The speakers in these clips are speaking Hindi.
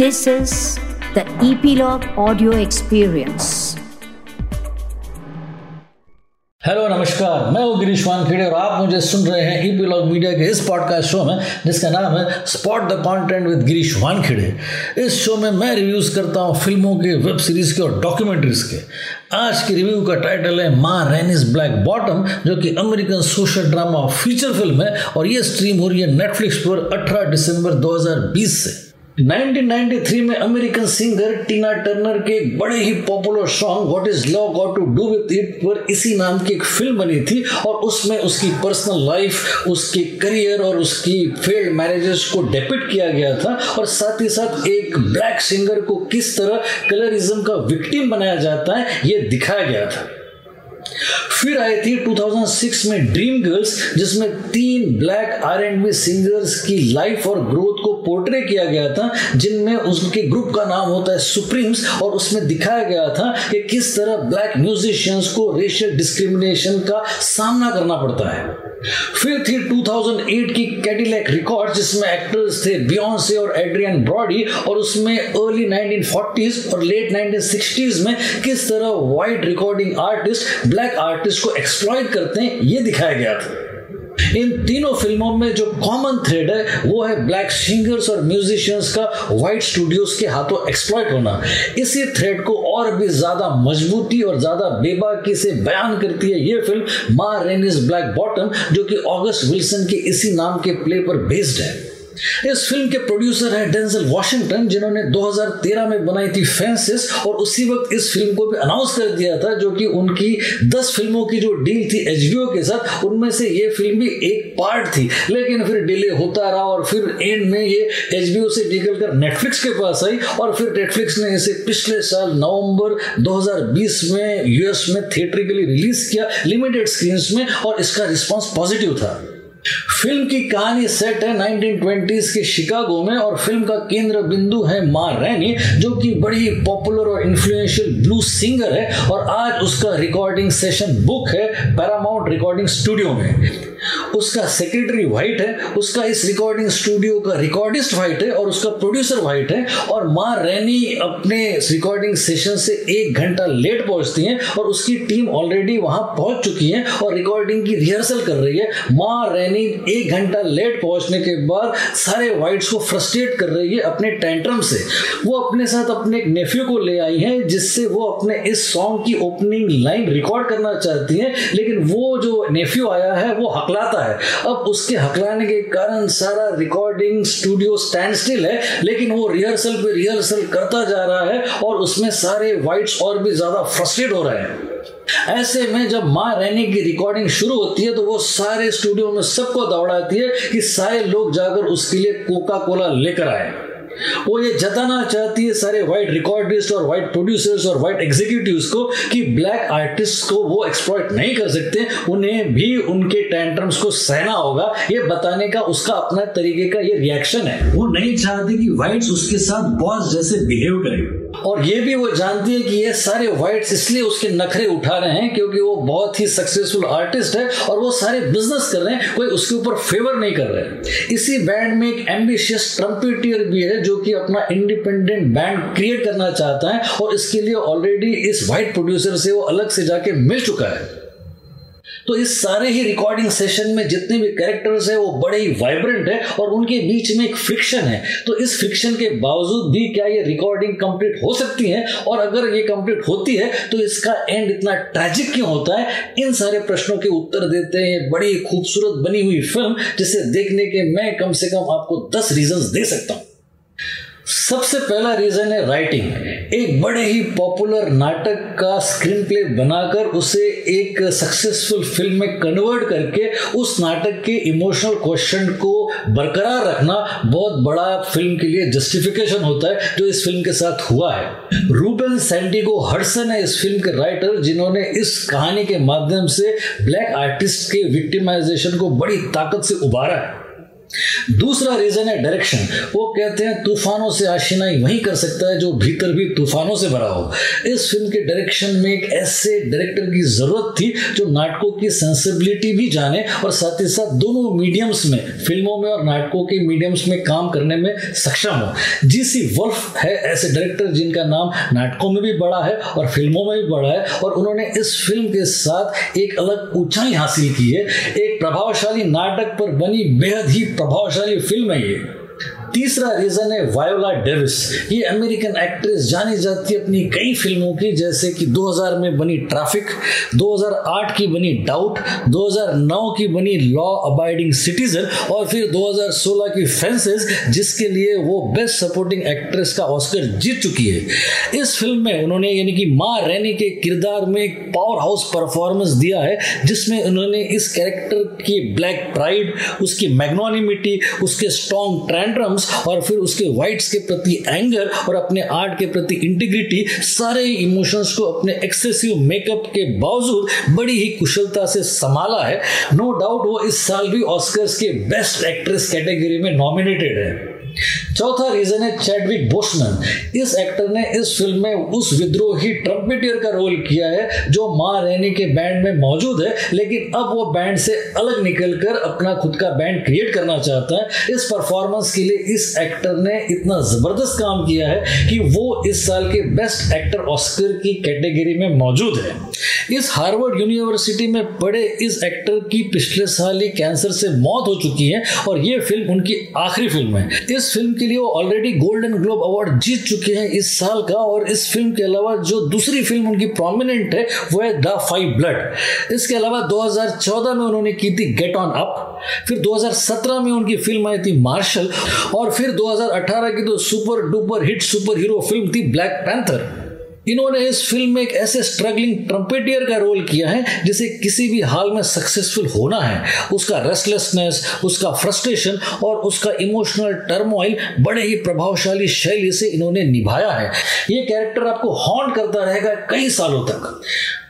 This is the Epilogue Audio Experience. Hello नमस्कार। मैं हूँ गिरीश वानखेड़े और आप मुझे सुन रहे हैं ईपीलॉग मीडिया के इस पॉडकास्ट शो में, जिसका नाम है spot the content with Girish Wankhede. इस शो में मैं रिव्यूज़ करता हूँ फ़िल्मों के वेब सीरीज़ के और डॉक्यूमेंट्रीज के। आज के रिव्यू का टाइटल है माँ रेनिस ब्लैक बॉटम, जो कि American social drama feature film है, और ये स्ट्रीम हो रही है नेटफ्लिक्स पर 18 दिसंबर 2020 से। 1993 में अमेरिकन सिंगर टीना टर्नर के बड़े ही popular song what is love got to do with it पर इसी नाम की एक फ़िल्म बनी थी और उसमें उसकी पर्सनल लाइफ उसके करियर और उसकी फेल्ड मैरिजेस को डेपिट किया गया था और साथ ही साथ एक ब्लैक सिंगर को किस तरह कलरिज्म का विक्टिम बनाया जाता है, ये दिखाया गया था। फिर आई थी 2006 में ड्रीम गर्ल्स जिसमें तीन black R and B singers की लाइफ और ग्रोथ को पोर्ट्रे किया गया था, जिनमें उसके ग्रुप का नाम होता है सुप्रीम्स और उसमें दिखाया गया था कि किस तरह ब्लैक म्यूजिशियंस को रेशियल डिस्क्रिमिनेशन का सामना करना पड़ता है। फिर थी 2008 की कैडिलैक रिकॉर्ड जिसमें एक्टर्स थे बियॉन्से और एड्रियन ब्रॉडी और उसमें अर्ली 1940s और लेट 1960s में किस तरह white recording artist black artist को एक्सप्लॉइट करते हैं, ये दिखाया गया था। इन तीनों फ़िल्मों में जो कॉमन थ्रेड है, वो है ब्लैक सिंगर्स और म्यूजिशियंस का व्हाइट स्टूडियोज के हाथों एक्सप्लॉयट होना। इसी थ्रेड को और भी ज़्यादा मजबूती और ज़्यादा बेबाकी से बयान करती है ये फ़िल्म मा रेनिस ब्लैक बॉटम जो कि ऑगस्ट विल्सन के इसी नाम के प्ले पर बेस्ड है। इस फ़िल्म के प्रोड्यूसर हैं डेंजल वॉशिंगटन, जिन्होंने 2013 में बनाई थी फेंसिस और उसी वक्त इस फ़िल्म को भी अनाउंस कर दिया था, जो कि उनकी 10 फ़िल्मों की जो डील थी एचबीओ के साथ, उनमें से ये फ़िल्म भी एक पार्ट थी। लेकिन फिर डिले होता रहा, और फिर एंड में ये एच से निकल कर नेटफ्लिक्स के पास आई, और फिर नेटफ्लिक्स ने इसे पिछले साल नवंबर 2020 में यूएस में थिएट्रिकली रिलीज़ किया लिमिटेड स्क्रीन में, और इसका रिस्पॉन्स पॉजिटिव था। फ़िल्म की कहानी सेट है 1920s के शिकागो में और फ़िल्म का केंद्र बिंदु है माँ रैनी, जो कि बड़ी पॉपुलर और इन्फ्लुएंशियल ब्लू सिंगर है और आज उसका रिकॉर्डिंग सेशन बुक है पैरामाउंट रिकॉर्डिंग स्टूडियो में। उसका सेक्रेटरी व्हाइट है, उसका इस रिकॉर्डिंग स्टूडियो का रिकॉर्डिस्ट व्हाइट है और उसका प्रोड्यूसर व्हाइट है और माँ रैनी अपने रिकॉर्डिंग सेशन से एक घंटा लेट पहुँचती हैं और उसकी टीम ऑलरेडी वहाँ पहुँच चुकी है और रिकॉर्डिंग की रिहर्सल कर रही है। माँ रैनी एक घंटा लेट पहुँचने के बाद सारे व्हाइट्स को फ्रस्ट्रेट कर रही है अपने टेंट्रम से। वो अपने साथ अपने एक नेफ्यू को ले आई है, जिससे वो अपने इस सॉन्ग की ओपनिंग लाइन रिकॉर्ड करना चाहती है, लेकिन वो जो नेफ्यू आया है, वो हकलाता है। अब उसके हकलाने के कारण सारा रिकॉर्डिंग स्टूडियो स्टैंड स्टिल है, लेकिन वो रिहर्सल पे रिहर्सल करता जा रहा है और उसमें सारे वाइट्स और भी ज़्यादा फ्रस्ट्रेट हो रहे हैं। ऐसे में जब माँ रैनी की रिकॉर्डिंग शुरू होती है तो वो सारे स्टूडियो में सबको दौड़ाती है कि सारे लोग जाकर उसके लिए कोका कोला लेकर आए। वो ये जताना चाहती है सारे व्हाइट रिकॉर्डिस्ट और व्हाइट प्रोड्यूसर्स और व्हाइट एग्जीक्यूटिव्स को कि ब्लैक आर्टिस्ट को वो एक्सप्लॉइट नहीं कर सकते, उन्हें भी उनके टेंटर्म्स को सहना होगा। ये बताने का उसका अपना तरीके का ये रिएक्शन है। वो नहीं चाहती कि व्हाइट्स उसके साथ बॉस जैसे बिहेव करें। और ये भी वो जानती है कि ये सारे वाइट्स इसलिए उसके नखरे उठा रहे हैं क्योंकि वो बहुत ही सक्सेसफुल आर्टिस्ट है और वो सारे बिज़नेस कर रहे हैं, कोई उसके ऊपर फेवर नहीं कर रहे इसी बैंड में एक एम्बिशियस ट्रम्पिटियर भी है जो कि अपना इंडिपेंडेंट बैंड क्रिएट करना चाहता है और इसके लिए ऑलरेडी इस वाइट प्रोड्यूसर से वो अलग से जाके मिल चुका है। तो इस सारे ही रिकॉर्डिंग सेशन में जितने भी कैरेक्टर्स है, वो बड़े ही वाइब्रेंट है और उनके बीच में एक फ्रिक्शन है। तो इस फ्रिक्शन के बावजूद भी क्या ये रिकॉर्डिंग कंप्लीट हो सकती है? और अगर ये कंप्लीट होती है तो इसका एंड इतना ट्रैजिक क्यों होता है? इन सारे प्रश्नों के उत्तर देते हैं बड़ी खूबसूरत बनी हुई फ़िल्म जिसे देखने के मैं कम से कम आपको दस रीजन दे सकता हूँ। सबसे पहला रीजन है राइटिंग एक बड़े ही पॉपुलर नाटक का स्क्रीन प्ले बनाकर उसे एक सक्सेसफुल फ़िल्म में कन्वर्ट करके उस नाटक के इमोशनल क्वेश्चन को बरकरार रखना बहुत बड़ा फ़िल्म के लिए जस्टिफिकेशन होता है, जो इस फ़िल्म के साथ हुआ है। रूबेन सेंटिगो हर्सन है इस फ़िल्म के राइटर जिन्होंने इस कहानी के माध्यम से ब्लैक आर्टिस्ट के विक्टिमाइजेशन को बड़ी ताकत से उभारा है। दूसरा रीजन है डायरेक्शन वो कहते हैं, तूफानों से आशिनाई वही कर सकता है जो भीतर भी तूफानों से भरा हो। इस फ़िल्म के डायरेक्शन में एक ऐसे डायरेक्टर की ज़रूरत थी जो नाटकों की सेंसिबिलिटी भी जाने और साथ ही साथ दोनों मीडियम्स में फ़िल्मों में और नाटकों के मीडियम्स में काम करने में सक्षम हो। जीसी वल्फ है ऐसे डायरेक्टर जिनका नाम नाटकों में भी बड़ा है और फ़िल्मों में भी बड़ा है और उन्होंने इस फ़िल्म के साथ एक अलग ऊंचाई हासिल की है। एक प्रभावशाली नाटक पर बनी बेहद ही प्रभावशाली फ़िल्म है। ये तीसरा रीजन है वायोला डेविस ये अमेरिकन एक्ट्रेस जानी जाती है अपनी कई फ़िल्मों की, जैसे कि 2000 में बनी ट्रैफ़िक 2008 की बनी डाउट 2009 की बनी लॉ अबाइडिंग सिटीजन और फिर 2016 की फेंसेस जिसके लिए वो बेस्ट सपोर्टिंग एक्ट्रेस का ऑस्कर जीत चुकी है। इस फ़िल्म में उन्होंने यानी कि माँ रैनी के किरदार में एक पावर हाउस परफॉर्मेंस दिया है, जिसमें उन्होंने इस कैरेक्टर की ब्लैक प्राइड उसकी मैग्नोनिमिटी उसके स्ट्रॉन्ग ट्रेंड्रम्स इमोशंस और फिर उसके वाइट्स के प्रति एंगर और अपने आर्ट के प्रति इंटीग्रिटी सारे इमोशंस को अपने एक्सेसिव मेकअप के बावजूद बड़ी ही कुशलता से संभाला है। नो no डाउट वो इस साल भी ऑस्कर्स के बेस्ट एक्ट्रेस कैटेगरी में नॉमिनेटेड है। चौथा रीजन है चैडविक बोसमैन इस एक्टर ने इस फ़िल्म में उस विद्रोही ट्रम्पेटियर का रोल किया है, जो माँ रैनी के बैंड में मौजूद है, लेकिन अब वो बैंड से अलग निकलकर अपना खुद का बैंड क्रिएट करना चाहता है। इस परफॉर्मेंस के लिए इस एक्टर ने इतना ज़बरदस्त काम किया है कि वो इस साल के बेस्ट एक्टर ऑस्कर की कैटेगरी में मौजूद है। इस हार्वर्ड यूनिवर्सिटी में पढ़े इस एक्टर की पिछले साल ही कैंसर से मौत हो चुकी है, और ये फ़िल्म उनकी आखिरी फ़िल्म है। इस फ़िल्म के लिए वो ऑलरेडी गोल्डन ग्लोब अवार्ड जीत चुके हैं इस साल का और इस फ़िल्म के अलावा जो दूसरी फ़िल्म उनकी प्रोमिनेंट है, वो है द फाइव ब्लड इसके अलावा 2014 में उन्होंने की थी गेट ऑन अप फिर 2017 में उनकी फ़िल्म आई थी मार्शल और फिर 2018 की तो super duper hit super hero film थी ब्लैक पैंथर इन्होंने इस फ़िल्म में एक ऐसे स्ट्रगलिंग ट्रम्पेटियर का रोल किया है, जिसे किसी भी हाल में सक्सेसफुल होना है। उसका रेस्टलेसनेस उसका फ्रस्ट्रेशन और उसका इमोशनल टर्मोइल बड़े ही प्रभावशाली शैली से इन्होंने निभाया है। ये कैरेक्टर आपको हॉन्ट करता रहेगा कई सालों तक।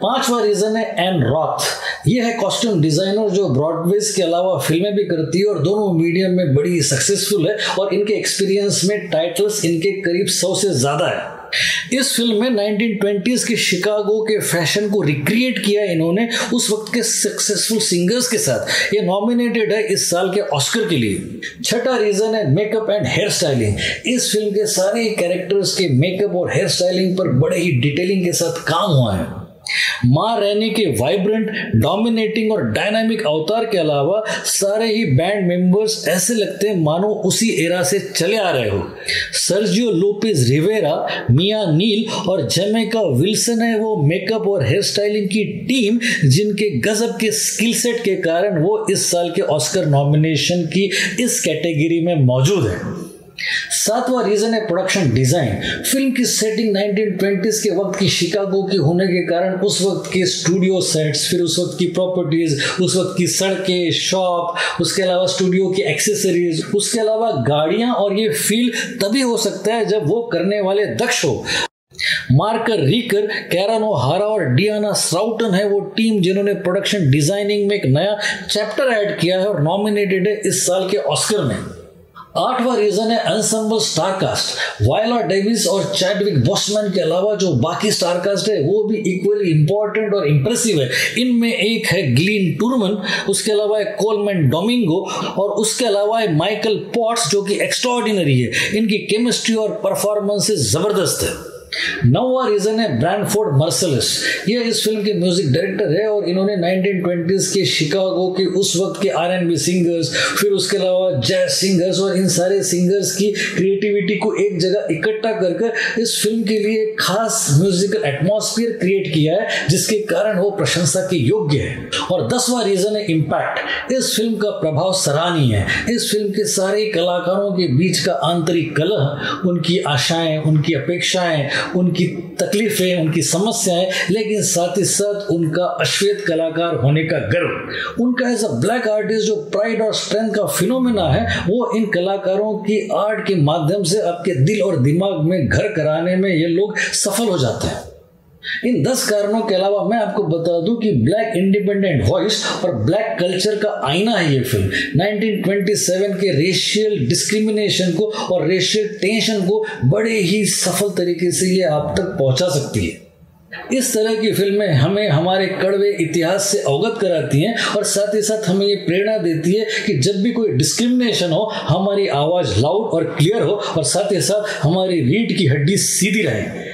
पांचवा रीजन है एन रॉथ ये है कॉस्ट्यूम डिज़ाइनर जो ब्रॉडवेज के अलावा फ़िल्में भी करती है और दोनों मीडियम में बड़ी सक्सेसफुल है और इनके एक्सपीरियंस में टाइटल्स इनके करीब सौ से ज़्यादा है। इस फ़िल्म में 1920s के शिकागो के फ़ैशन को रिक्रिएट किया इन्होंने उस वक्त के सक्सेसफुल सिंगर्स के साथ। ये नॉमिनेटेड है इस साल के ऑस्कर के लिए। छठा रीजन है मेकअप एंड हेयर स्टाइलिंग इस फ़िल्म के सारे कैरेक्टर्स के मेकअप और हेयर स्टाइलिंग पर बड़े ही डिटेलिंग के साथ काम हुआ है। माँ रहने के वाइब्रेंट डोमिनेटिंग और डायनामिक अवतार के अलावा सारे ही बैंड मेंबर्स ऐसे लगते हैं मानो उसी एरा से चले आ रहे हो। Sergio Lopez Rivera Mia Neal और जेमेका विल्सन है वो मेकअप और हेयर स्टाइलिंग की टीम जिनके गजब के स्किल सेट के कारण वो इस साल के ऑस्कर नॉमिनेशन की इस कैटेगरी में मौजूद है। सातवां रीजन है प्रोडक्शन डिज़ाइन फ़िल्म की सेटिंग 1920s के वक्त की शिकागो की होने के कारण उस वक्त के स्टूडियो सेट्स फिर उस वक्त की प्रॉपर्टीज़ उस वक्त की सड़कें शॉप उसके अलावा स्टूडियो की एक्सेसरीज उसके अलावा गाड़ियाँ और ये फील तभी हो सकता है जब वो करने वाले दक्ष हो। मार्कर रीकर, कैरनो हारा और डियाना स्राउटन है वो टीम जिन्होंने प्रोडक्शन डिज़ाइनिंग में एक नया चैप्टर ऐड किया है और नॉमिनेटेड है इस साल के ऑस्कर में। आठवां रीजन है ensemble star cast Viola Davis और चैडविक बॉसमैन के अलावा जो बाकी स्टारकास्ट है, वो भी इक्वली इंपॉर्टेंट और इंप्रेसिव है। इनमें एक है ग्लीन टूरमन उसके अलावा है कोलमैन डोमिंगो और उसके अलावा है माइकल पॉट्स जो कि एक्स्ट्रॉर्डिनरी है। इनकी केमिस्ट्री और परफॉर्मेंसेस ज़बरदस्त है। नौवा रीजन है ब्रैनफोर्ड मर्सलिस ये इस फ़िल्म के म्यूज़िक डायरेक्टर है और इन्होंने 1920s के शिकागो के उस वक्त के आर एन बी सिंगर्स फिर उसके अलावा जैज सिंगर्स और इन सारे सिंगर्स की क्रिएटिविटी को एक जगह इकट्ठा कर इस फ़िल्म के लिए खास म्यूजिकल एटमोसफियर क्रिएट किया है जिसके कारण वो प्रशंसा के योग्य है और दसवा रीजन है इम्पैक्ट इस फ़िल्म का प्रभाव सराहनीय है इस फ़िल्म के सारे कलाकारों के बीच का आंतरिक कलह उनकी आशाएँ उनकी अपेक्षाएँ उनकी तकलीफें, उनकी समस्याएँ, लेकिन साथ ही साथ उनका अश्वेत कलाकार होने का गर्व। उनका एज अ ब्लैक आर्टिस्ट जो प्राइड और स्ट्रेंथ का फिनोमिना है, वो इन कलाकारों की आर्ट के माध्यम से आपके दिल और दिमाग में घर कराने में ये लोग सफल हो जाते हैं। इन दस कारणों के अलावा मैं आपको बता दूँ कि ब्लैक इंडिपेंडेंट वॉइस और ब्लैक कल्चर का आईना है ये फ़िल्म। 1927 के रेशियल डिस्क्रिमिनेशन को और रेशियल टेंशन को बड़े ही सफल तरीके से ये आप तक पहुँचा सकती है। इस तरह की फ़िल्में हमें हमारे कड़वे इतिहास से अवगत कराती हैं और साथ ही साथ हमें ये प्रेरणा देती है कि जब भी कोई डिस्क्रिमिनेशन हो, हमारी आवाज़ लाउड और क्लियर हो और साथ ही साथ हमारी रीढ़ की हड्डी सीधी रहे।